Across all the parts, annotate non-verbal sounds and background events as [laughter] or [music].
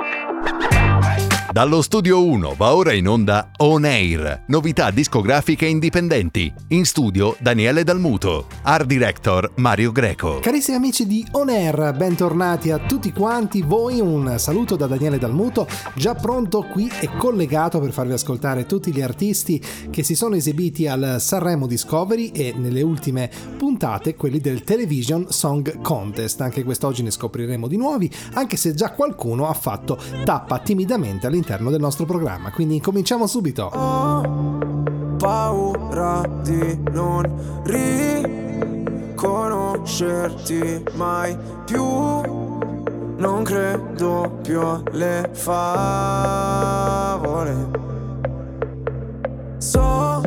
Ha [laughs] ha Dallo studio 1 va ora in onda On Air, novità discografiche indipendenti. In studio Daniele Dalmuto, art director Mario Greco. Carissimi amici di On Air, bentornati a tutti quanti voi. Un saluto da Daniele Dalmuto, già pronto qui e collegato per farvi ascoltare tutti gli artisti che si sono esibiti al Sanremo Discovery e nelle ultime puntate quelli del Television Song Contest. Anche quest'oggi ne scopriremo di nuovi, anche se già qualcuno ha fatto tappa timidamente all'interno all'interno del nostro programma. Quindi incominciamo subito. Ho paura di non riconoscerti mai più. Non credo più alle favole. So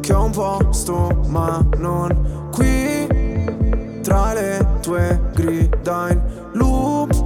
che ho un posto, ma non qui. Tra le tue grida in loop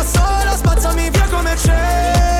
da sola Spazzami via come cenere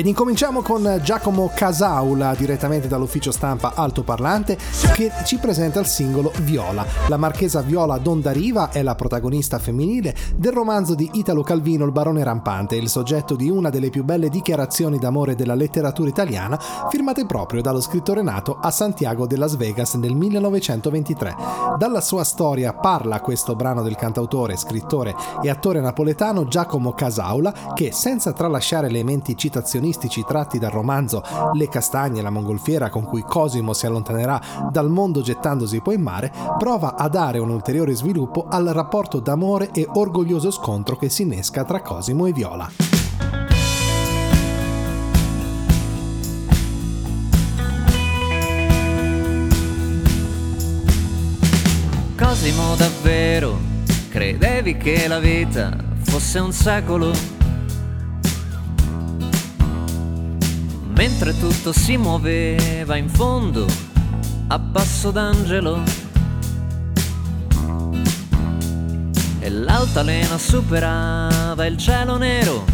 Ed incominciamo con Giacomo Casaula, direttamente dall'ufficio stampa altoparlante, che ci presenta il singolo Viola. La marchesa Viola Dondariva è la protagonista femminile del romanzo di Italo Calvino Il barone rampante, il soggetto di una delle più belle dichiarazioni d'amore della letteratura italiana, firmate proprio dallo scrittore nato a Santiago de Las Vegas nel 1923. Dalla sua storia parla questo brano del cantautore, scrittore e attore napoletano Giacomo Casaula, che senza tralasciare elementi citazionistici tratti dal romanzo Le castagne e la mongolfiera con cui Cosimo si allontanerà dal mondo gettandosi poi in mare, prova a dare un ulteriore sviluppo al rapporto d'amore e orgoglioso scontro che si innesca tra Cosimo e Viola. Cosimo davvero credevi che la vita fosse un secolo? Mentre tutto si muoveva in fondo a passo d'angelo. E l'altalena superava il cielo nero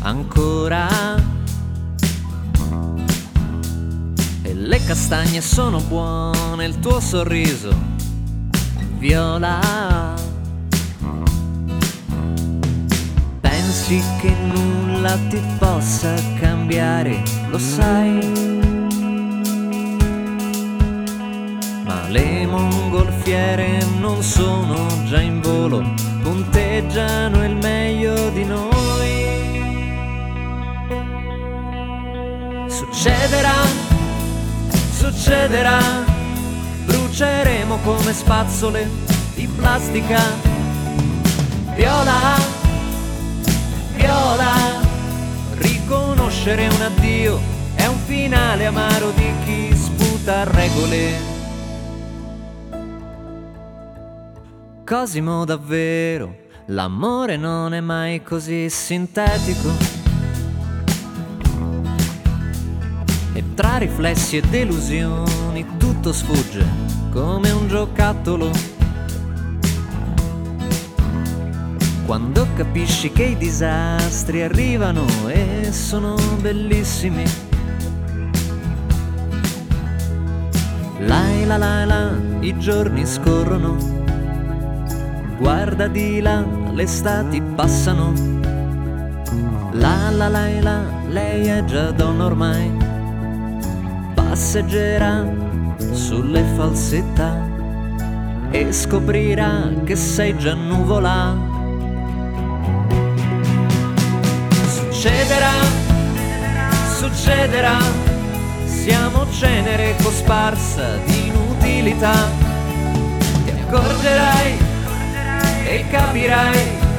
ancora. E le castagne sono buone, il tuo sorriso viola. Pensi che nulla ti possa cambiare, lo sai. Ma le mongolfiere non sono già in volo, punteggiano il meglio di noi. Succederà, succederà, bruceremo come spazzole di plastica. Viola, viola, riconoscere un addio è un finale amaro di chi sputa regole. Cosimo davvero, l'amore non è mai così sintetico. E tra riflessi e delusioni tutto sfugge come un giocattolo. Quando capisci che i disastri arrivano e sono bellissimi. Lai la la la, i giorni scorrono. Guarda di là, le stati passano. La la la la, lei è già donna ormai passeggerà sulle falsità e scoprirà che sei già nuvola. Succederà, succederà, siamo cenere cosparsa di inutilità. Ti accorgerai e capirai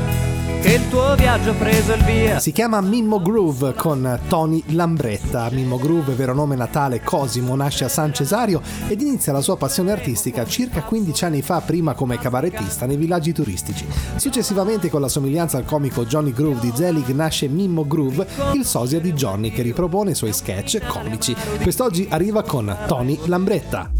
che il tuo viaggio ha preso il via. Si chiama Mimmo Groove con Tony Lambretta. Mimmo Groove, vero nome natale Cosimo, nasce a San Cesario ed inizia la sua passione artistica circa 15 anni fa, prima come cabarettista nei villaggi turistici. Successivamente, con la somiglianza al comico Johnny Groove di Zelig, nasce Mimmo Groove, il sosia di Johnny che ripropone i suoi sketch comici. Quest'oggi arriva con Tony Lambretta.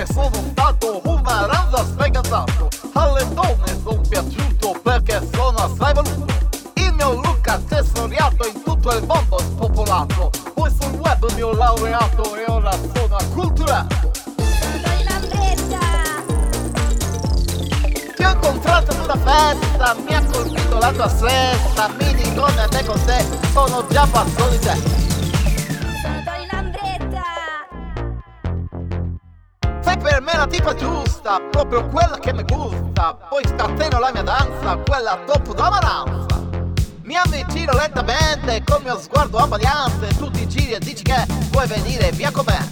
Sempre sono stato un maranza sfegatato. Alle donne sono piaciuto perché sono assai voluto. Il mio look accessoriato in tutto il mondo spopolato Poi sul web mi ho laureato e ora sono acculturato. Ti ho incontrato in una festa, mi ha colpito la tua sesta Mi dicono a te con te, sono già pazzo di te per me la tipa giusta, proprio quella che mi gusta. Poi scateno la mia danza, quella dopo d'amaranza. Mi avvicino lentamente col mio sguardo abbagliante. Tu ti giri e dici che vuoi venire via con me.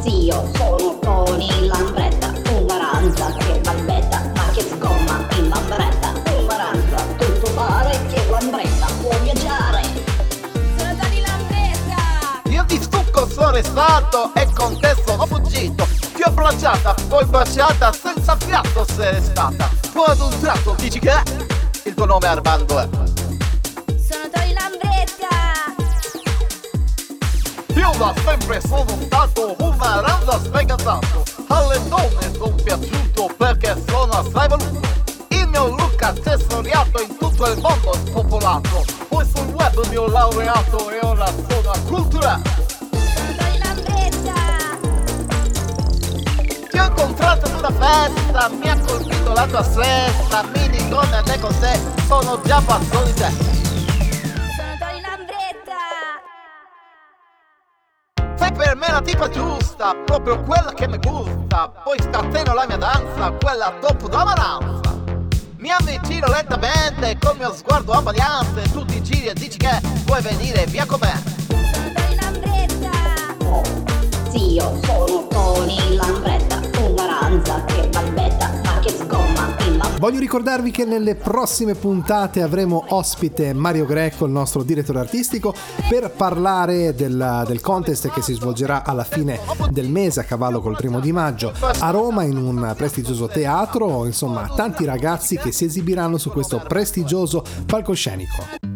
Sì, io sono Tony Lambretta, una che balbetta, sono restato e con te sono fuggito. Ti ho plagiata, poi baciata, senza fiato sei stata. Poi ad un tratto dici che il tuo nome è Armando è. Io da sempre sono stato un maranza sfegatato Alle donne sono piaciuto perché sono assai voluto Il mio look accessoriato in tutto il mondo spopolato Poi sul web mi ho laureato e ora sono acculturato Ti ho incontrato in una festa, mi ha colpito la tua sesta Mi dicono a te con te, sono già pazzo di te Sei per me la tipa giusta, proprio quella che mi gusta. Poi scateno la mia danza, quella dopo d'amaranza. Mi avvicino lentamente col mio sguardo abbagliante. Tu ti giri e dici che vuoi venire via con me. Sì, io sono Tony Lambretta, una ranza che balbetta, ma che sgomma. Voglio ricordarvi che nelle prossime puntate avremo ospite Mario Greco, il nostro direttore artistico, per parlare del, del contest che si svolgerà alla fine del mese a cavallo col primo di maggio a Roma in un prestigioso teatro, insomma tanti ragazzi che si esibiranno su questo prestigioso palcoscenico.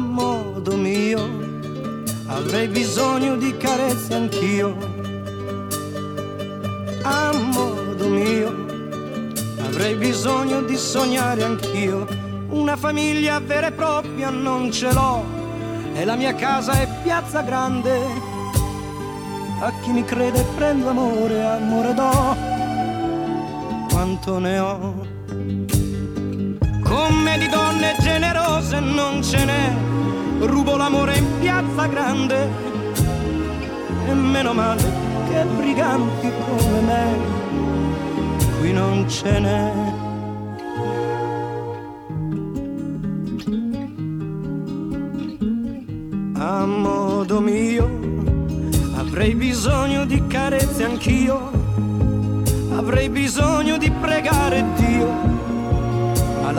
modo mio, avrei bisogno di carezze anch'io, a modo mio, avrei bisogno di sognare anch'io, una famiglia vera e propria non ce l'ho, e la mia casa è piazza grande, a chi mi crede prendo amore, amore do, quanto ne ho come di donne generose non ce n'è. Rubo l'amore in piazza grande e meno male che briganti come me qui non ce n'è. A modo mio avrei bisogno di carezze anch'io, avrei bisogno di pregare Dio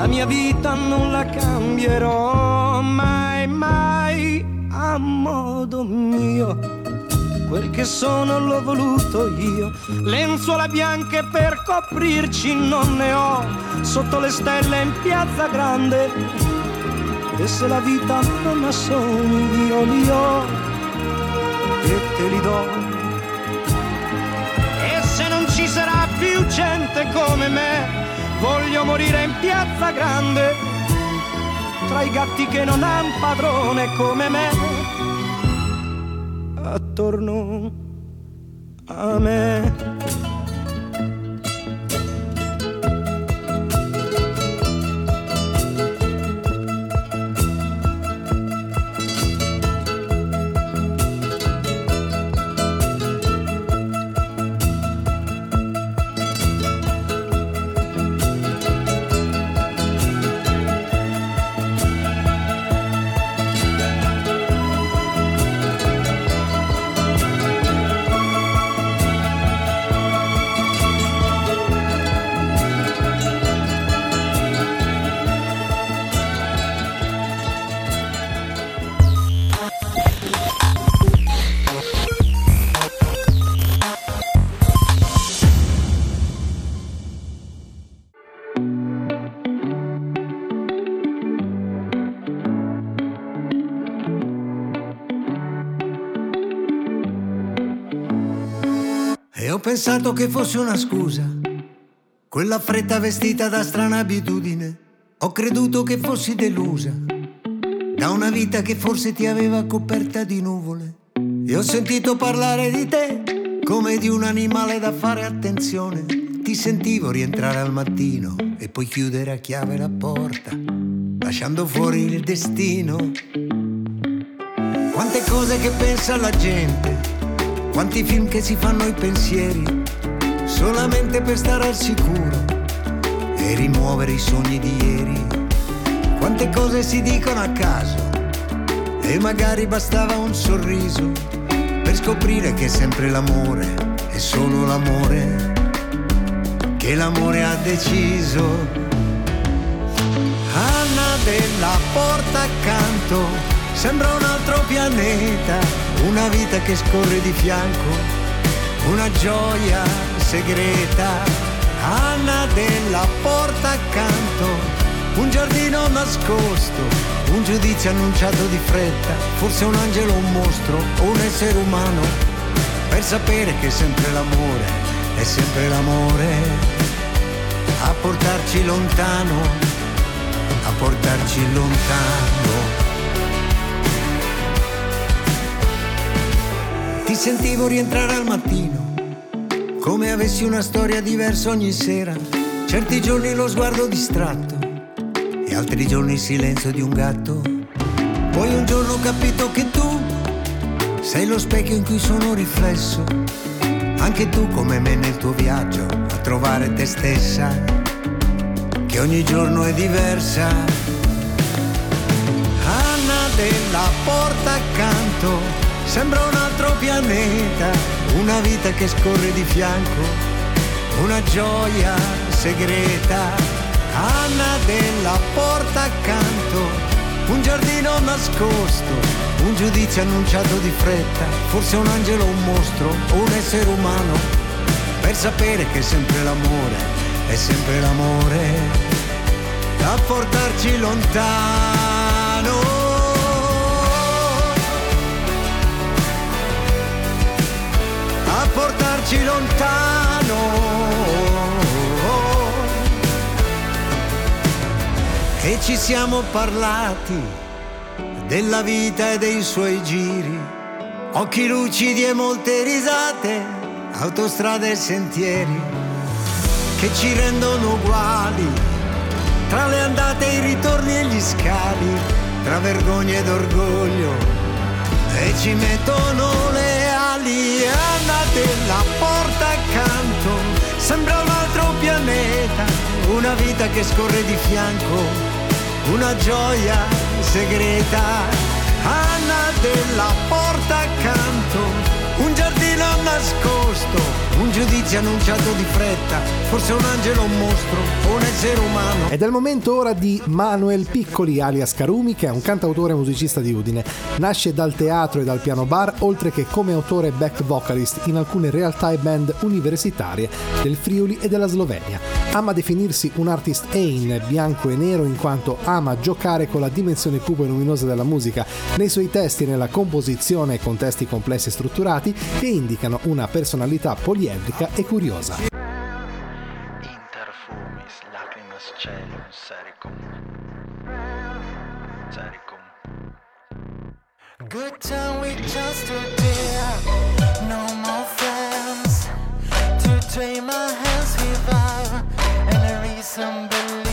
la mia vita non la cambierò mai, mai a modo mio. Quel che sono l'ho voluto io, lenzuola bianche per coprirci non ne ho, sotto le stelle in piazza grande. E se la vita non ha sogni io li ho e te li do. E se non ci sarà più gente come me, Voglio morire in piazza grande, tra i gatti che non han padrone come me, attorno a me. Pensato che fosse una scusa, quella fretta vestita da strana abitudine. Ho creduto che fossi delusa da una vita che forse ti aveva coperta di nuvole. E ho sentito parlare di te come di un animale da fare attenzione. Ti sentivo rientrare al mattino e poi chiudere a chiave la porta, lasciando fuori il destino. Quante cose che pensa la gente quanti film che si fanno i pensieri solamente per stare al sicuro e rimuovere i sogni di ieri. Quante cose si dicono a caso e magari bastava un sorriso per scoprire che sempre l'amore è solo l'amore che l'amore ha deciso. Anna della porta accanto sembra un altro pianeta una vita che scorre di fianco, una gioia segreta. Anna della porta accanto, un giardino nascosto, un giudizio annunciato di fretta, forse un angelo, un mostro o un essere umano, per sapere che sempre l'amore è sempre l'amore, a portarci lontano, a portarci lontano. Sentivo rientrare al mattino, come avessi una storia diversa ogni sera. Certi giorni lo sguardo distratto e altri giorni il silenzio di un gatto. Poi un giorno ho capito che tu sei lo specchio in cui sono riflesso. Anche tu come me nel tuo viaggio a trovare te stessa, che ogni giorno è diversa. Anna del porta accanto sembra un altro pianeta, una vita che scorre di fianco, una gioia segreta. Anna della porta accanto, un giardino nascosto, un giudizio annunciato di fretta, forse un angelo, un mostro o un essere umano, per sapere che è sempre l'amore, è sempre l'amore a portarci lontano. Portarci lontano. E ci siamo parlati della vita e dei suoi giri, occhi lucidi e molte risate, autostrade e sentieri che ci rendono uguali tra le andate, i ritorni e gli scavi, tra vergogna ed orgoglio, e ci mettono le ali, andate la porta accanto, sembra un altro pianeta, una vita che scorre di fianco, una gioia segreta, Anna della porta accanto, un giardino nascosto un giudizio annunciato di fretta, forse un angelo, un mostro o un essere umano. Ed è il momento ora di Manuel Piccoli alias Carumi, che è un cantautore e musicista di Udine. Nasce dal teatro e dal piano bar, oltre che come autore e back vocalist in alcune realtà e band universitarie del Friuli e della Slovenia. Ama definirsi un artist Ein, bianco e nero, in quanto ama giocare con la dimensione cupa e luminosa della musica nei suoi testi e nella composizione con testi complessi e strutturati che indicano una personalità poliedrica elettrica e curiosa. Interfumis lacrimas celum sericum. Sericum. Good time we just today, no more friends. To trade my hands without any reason believe.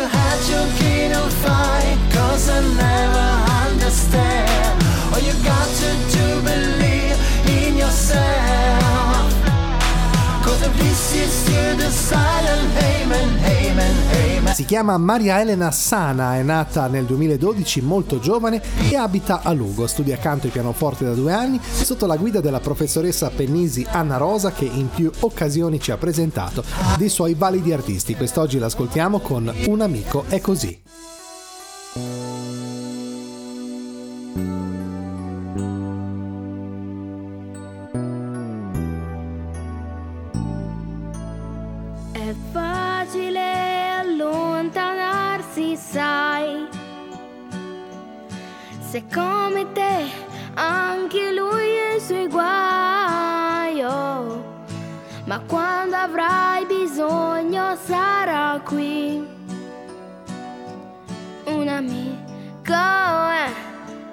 to hide your guilt. Si chiama Maria Elena Sana, è nata nel 2012, molto giovane e abita a Lugo. Studia canto e pianoforte da due anni sotto la guida della professoressa Pennisi Anna Rosa che in più occasioni ci ha presentato dei suoi validi artisti. Quest'oggi l'ascoltiamo con Un amico è così. Se come te anche lui ha i suoi guai. oh. Ma quando avrai bisogno sarà qui. Un amico è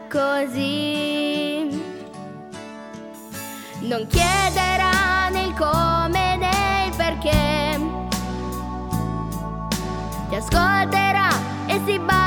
così. Non chiederà né il come né il perché. Ti ascolterà e si batterà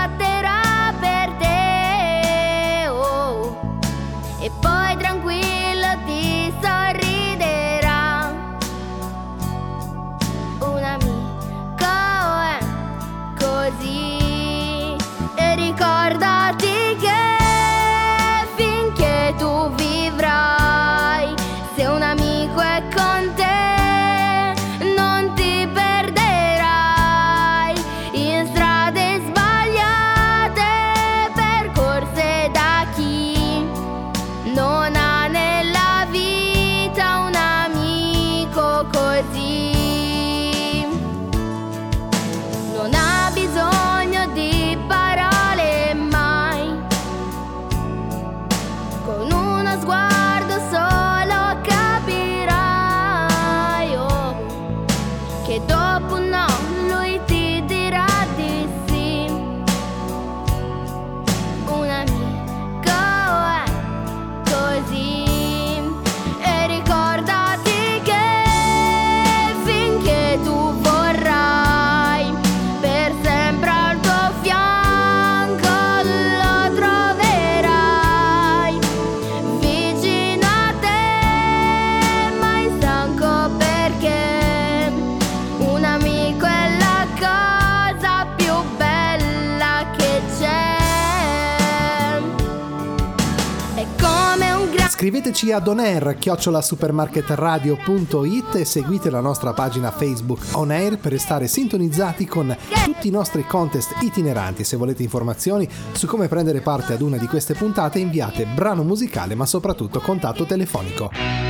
Scriveteci ad onair supermarketradio.it e seguite la nostra pagina Facebook On Air per restare sintonizzati con tutti i nostri contest itineranti. Se volete informazioni su come prendere parte ad una di queste puntate inviate brano musicale ma soprattutto contatto telefonico.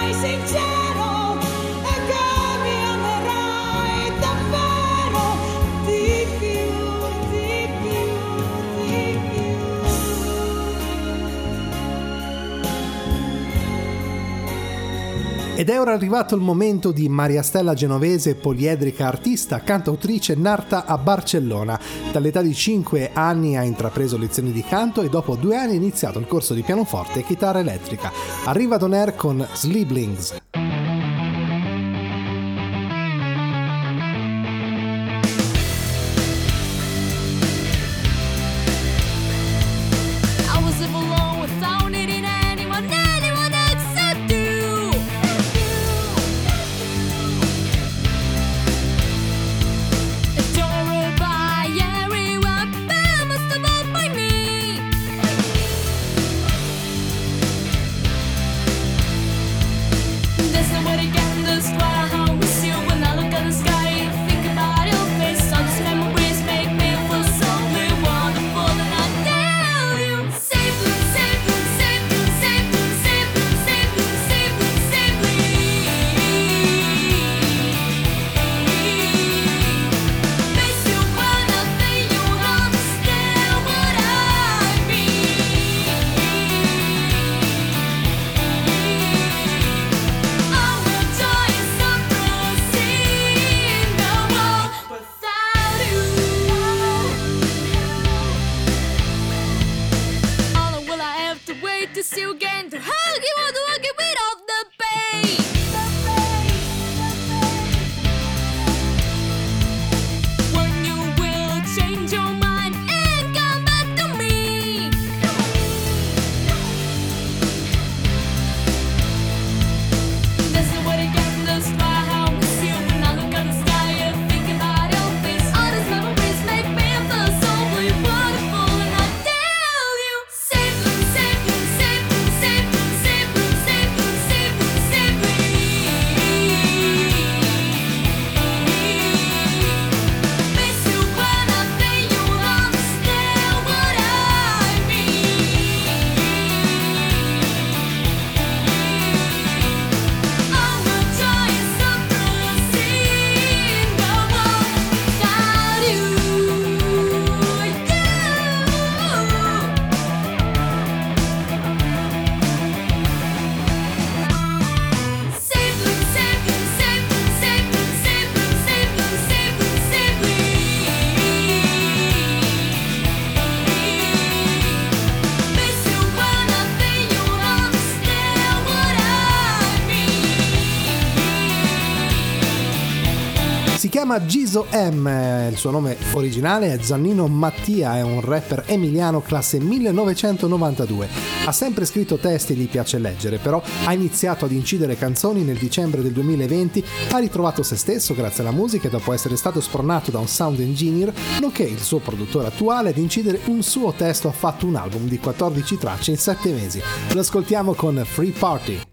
rising tide. Ed è ora arrivato il momento di Maria Stella Genovese, poliedrica artista, cantautrice nata a Barcellona. Dall'età di 5 anni ha intrapreso lezioni di canto e dopo due anni ha iniziato il corso di pianoforte e chitarra elettrica. Arriva Don Air con Sleeblings. To see chiama Giso M, il suo nome originale è Zannino Mattia, è un rapper emiliano classe 1992. Ha sempre scritto testi e gli piace leggere, però ha iniziato ad incidere canzoni nel dicembre del 2020, ha ritrovato se stesso grazie alla musica dopo essere stato spronato da un sound engineer, nonché il suo produttore attuale, ad incidere un suo testo ha fatto un album di 14 tracce in 7 mesi. Lo ascoltiamo con Free Party.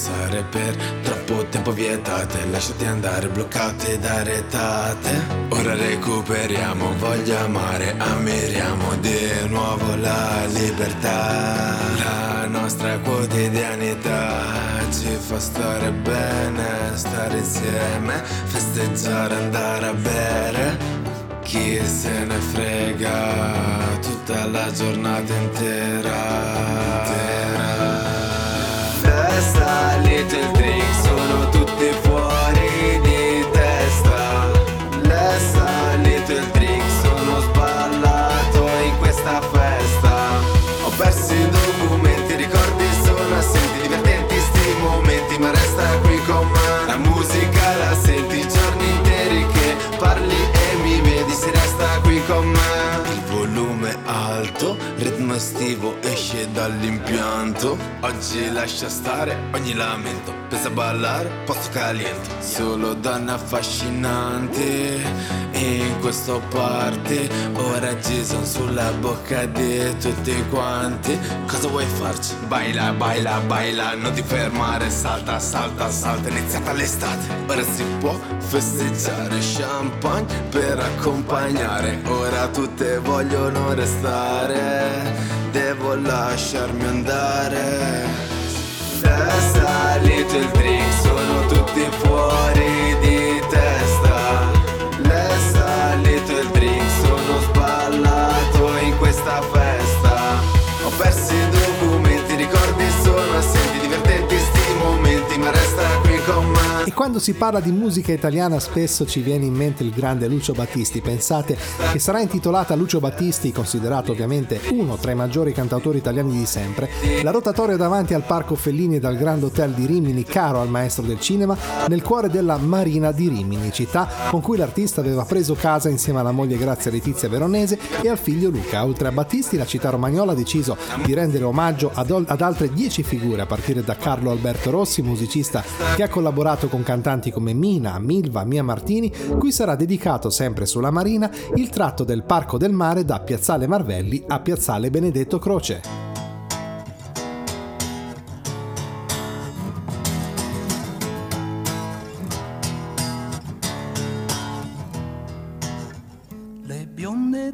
Pensare per troppo tempo vietate Lasciati andare bloccate da retate Ora recuperiamo, voglia amare, ammiriamo di nuovo la libertà La nostra quotidianità ci fa stare bene, stare insieme Festeggiare, andare a bere chi se ne frega tutta la giornata intera. intera. Estivo esce dall'impianto. Oggi lascia stare ogni lamento, pensa a ballare, posto caliente. Solo donne affascinanti in questo party Ora Jason sulla bocca di tutti quanti. Cosa vuoi farci? Baila, baila, baila Non ti fermare, salta, salta, salta iniziata l'estate. Ora si può festeggiare Champagne per accompagnare. Ora tutte vogliono restare Devo lasciarmi andare è salito il drink, sono tutti fuori di testa. È salito il drink, sono sballato in questa festa. E quando si parla di musica italiana spesso ci viene in mente il grande Lucio Battisti. Pensate che sarà intitolata Lucio Battisti, considerato ovviamente uno tra i maggiori cantautori italiani di sempre, la rotatoria davanti al Parco Fellini e dal Grand Hotel di Rimini, caro al maestro del cinema, nel cuore della Marina di Rimini, città con cui l'artista aveva preso casa insieme alla moglie Grazia Letizia Veronese e al figlio Luca. Oltre a Battisti, la città romagnola ha deciso di rendere omaggio ad, ad altre dieci figure, a partire da Carlo Alberto Rossi, musicista che ha collaborato con cantanti come Mina, Milva, Mia Martini, cui sarà dedicato sempre sulla Marina il tratto del Parco del Mare da Piazzale Marvelli a Piazzale Benedetto Croce.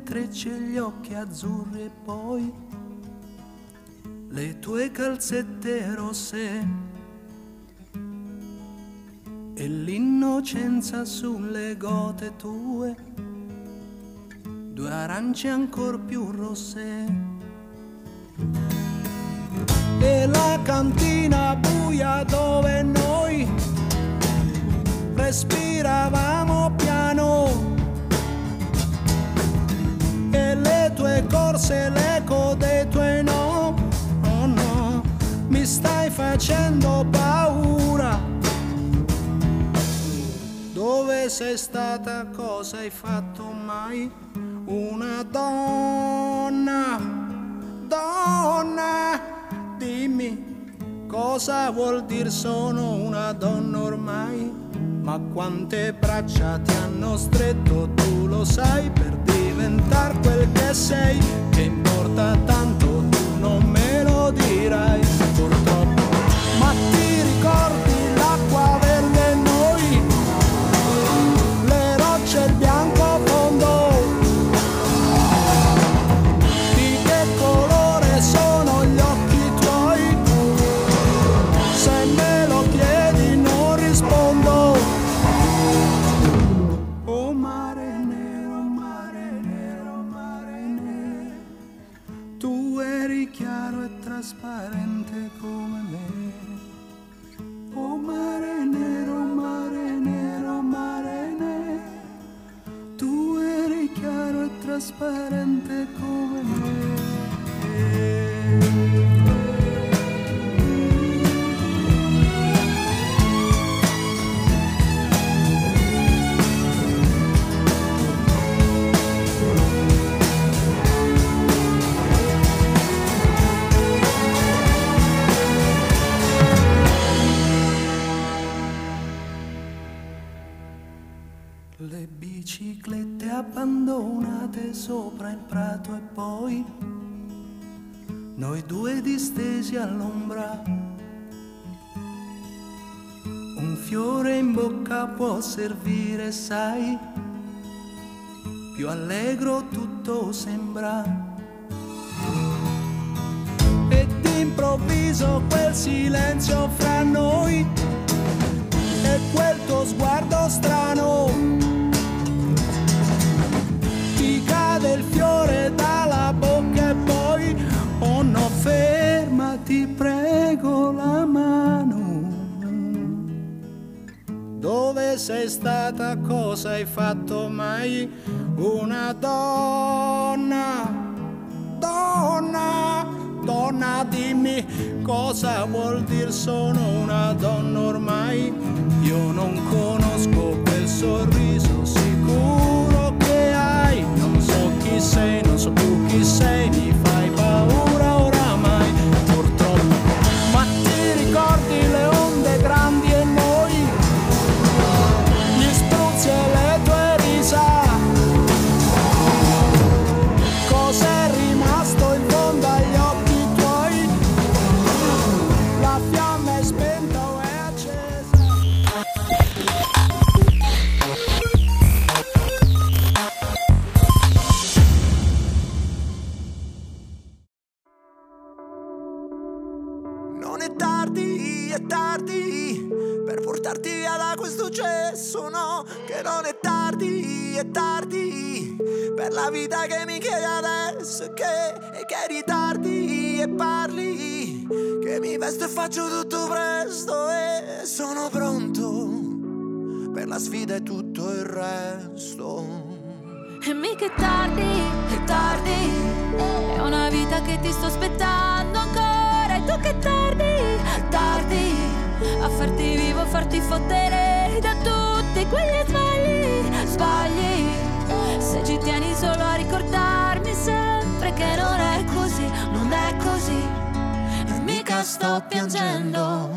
Trecce, gli occhi azzurri e poi le tue calzette rosse e l'innocenza sulle gote tue, due arance ancor più rosse. E la cantina buia dove noi respiravamo piano e le tue corse, l'eco dei tuoi no, oh no, mi stai facendo paura. Sei stata, cosa hai fatto mai? Una donna, donna, dimmi cosa vuol dire sono una donna ormai? Ma quante braccia ti hanno stretto, tu lo sai, per diventare quel che sei, che importa tanto, tu non me lo dirai, transparente como el può servire, sai, più allegro tutto sembra. E d'improvviso quel silenzio fra noi e quel tuo sguardo strano. Sei stata, cosa hai fatto mai? Una donna, donna, donna, dimmi cosa vuol dire sono una donna ormai. Io non conosco quel sorriso sicuro che hai. Non so chi sei, non so più chi sei, faccio tutto presto e sono pronto per la sfida e tutto il resto. E mica è tardi, è tardi È una vita che ti sto aspettando ancora E tu che tardi, è tardi A farti vivo, farti fottere Da tutti quegli sbagli, sbagli Se ci tieni solo a ricordarmi sempre Che non è sto piangendo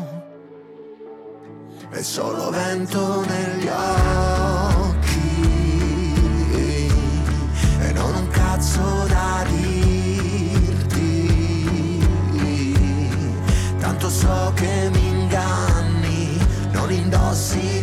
È solo vento negli occhi e non un cazzo da dirti. Tanto so che mi inganni, non indossi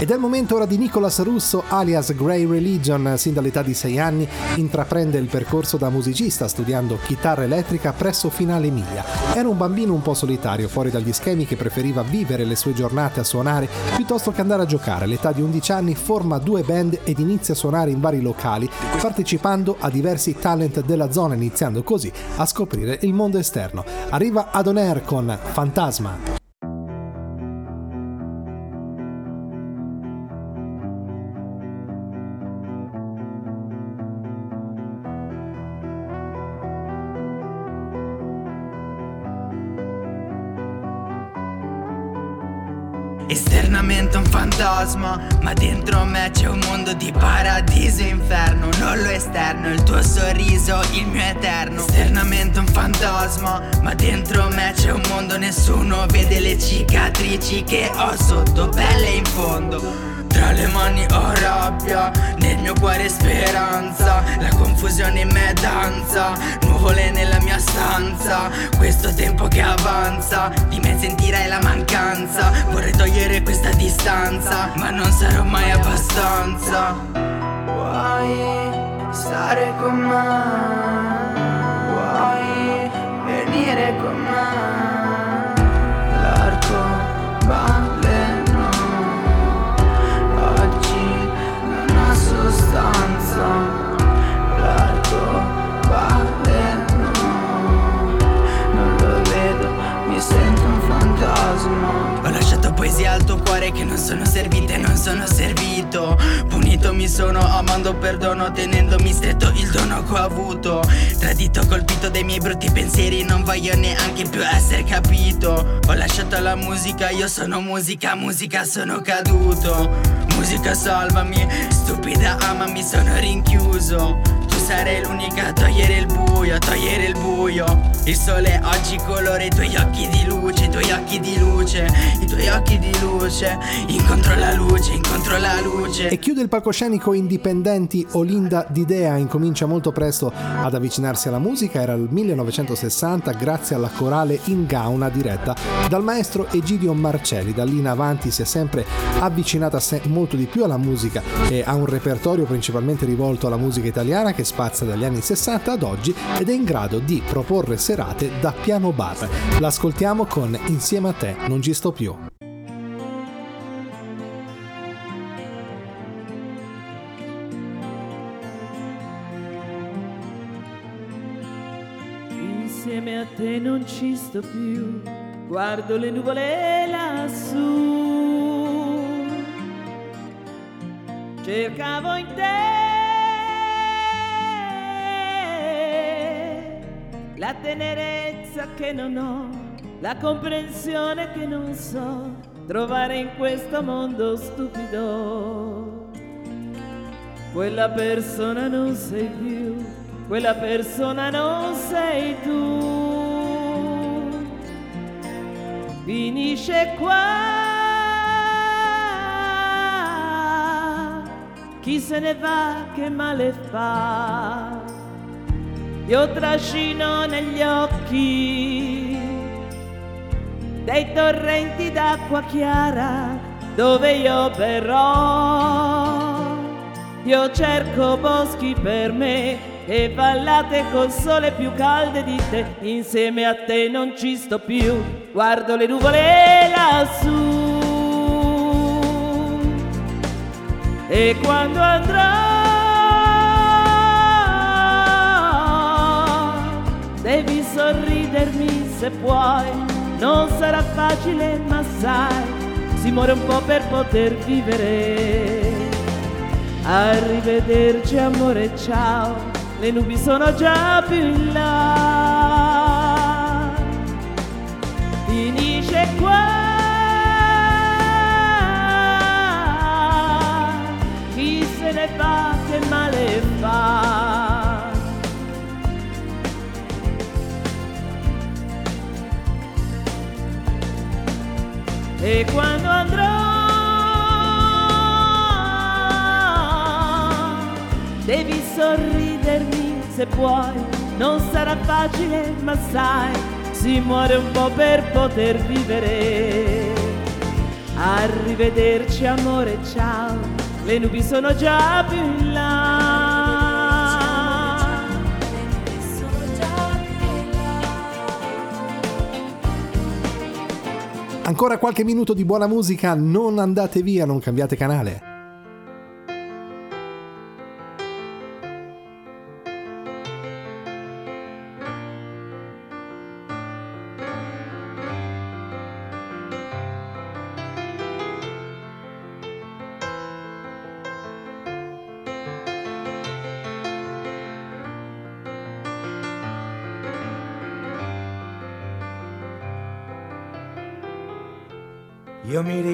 Ed è il momento ora di Nicolas Russo, alias Grey Religion, sin dall'età di 6 anni intraprende il percorso da musicista studiando chitarra elettrica presso Finale Emilia. Era un bambino un po' solitario, fuori dagli schemi che preferiva vivere le sue giornate a suonare piuttosto che andare a giocare. All'età di 11 anni forma due band ed inizia a suonare in vari locali, partecipando a diversi talent della zona, iniziando così a scoprire il mondo esterno. Arriva ad On Air con Fantasma. Fantasma, ma dentro me c'è un mondo di paradiso e inferno. Non lo esterno, il tuo sorriso, il mio eterno. Esternamente un fantasma, ma dentro me c'è un mondo, nessuno vede le cicatrici che ho sotto pelle in fondo. Tra le mani ho rabbia, nel mio cuore speranza La confusione in me danza, nuvole nella mia stanza Questo tempo che avanza, di me sentirai la mancanza Vorrei togliere questa distanza, ma non sarò mai abbastanza Vuoi stare con me? Vuoi venire con me? Poesia al tuo cuore che non sono servite non sono servito. Punito mi sono amando perdono tenendomi stretto il dono che ho avuto. Tradito colpito dai miei brutti pensieri non voglio neanche più essere capito. Ho lasciato la musica io sono musica musica sono caduto. Musica salvami stupida amami sono rinchiuso sarei l'unica a togliere il buio, a togliere il buio. Il sole oggi colora i tuoi occhi di luce, i tuoi occhi di luce, i tuoi occhi di luce. Incontro la luce, incontro la luce. E chiude il palcoscenico indipendenti Olinda Didea, incomincia molto presto ad avvicinarsi alla musica, era il 1960 grazie alla corale In Gauna diretta dal maestro Egidio Marcelli, da lì in avanti si è sempre avvicinata molto di più alla musica e ha un repertorio principalmente rivolto alla musica italiana che spazia dagli anni 60 ad oggi ed è in grado di proporre serate da piano bar. L'ascoltiamo con Insieme a te non ci sto più. Insieme a te non ci sto più, guardo le nuvole lassù. Cercavo in te la tenerezza che non ho, la comprensione che non so trovare in questo mondo stupido. Quella persona non sei più, quella persona non sei tu. Finisce qua. Chi se ne va che male fa? Io trascino negli occhi dei torrenti d'acqua chiara dove io verrò. Io cerco boschi per me e vallate col sole più calde di te. Insieme a te non ci sto più, guardo le nuvole lassù. E quando andrò, devi sorridermi se puoi. Non sarà facile, ma sai, si muore un po' per poter vivere. Arrivederci amore, ciao, le nubi sono già più in là. Finisce qua. Chi se ne va che male fa? E quando andrò devi sorridermi se puoi, non sarà facile, ma sai, si muore un po' per poter vivere. Arrivederci amore, ciao, le nubi sono già più in là. Ancora qualche minuto di buona musica, non andate via, non cambiate canale.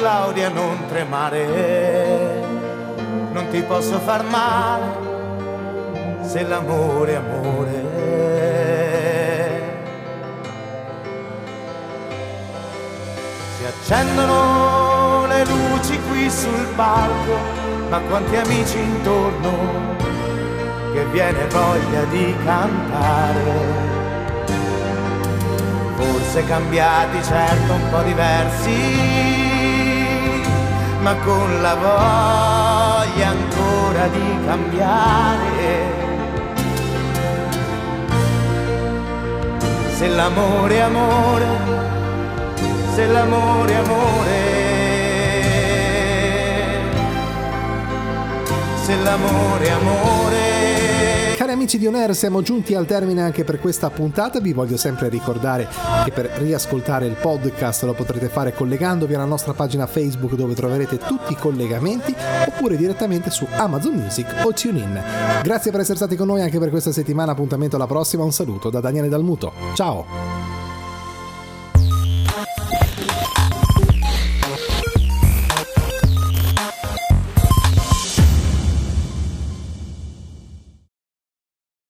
Claudia non tremare, non ti posso far male se l'amore è amore. Si accendono le luci qui sul palco, ma quanti amici intorno che viene voglia di cantare. Forse cambiati, certo un po' diversi, ma con la voglia ancora di cambiare. Se l'amore è amore, se l'amore è amore, se l'amore è amore. Cari amici di On Air, siamo giunti al termine anche per questa puntata. Vi voglio sempre ricordare che per riascoltare il podcast lo potrete fare collegandovi alla nostra pagina Facebook dove troverete tutti i collegamenti oppure direttamente su Amazon Music o TuneIn. Grazie per essere stati con noi anche per questa settimana. Appuntamento alla prossima. Un saluto da Daniele Dalmuto. Ciao!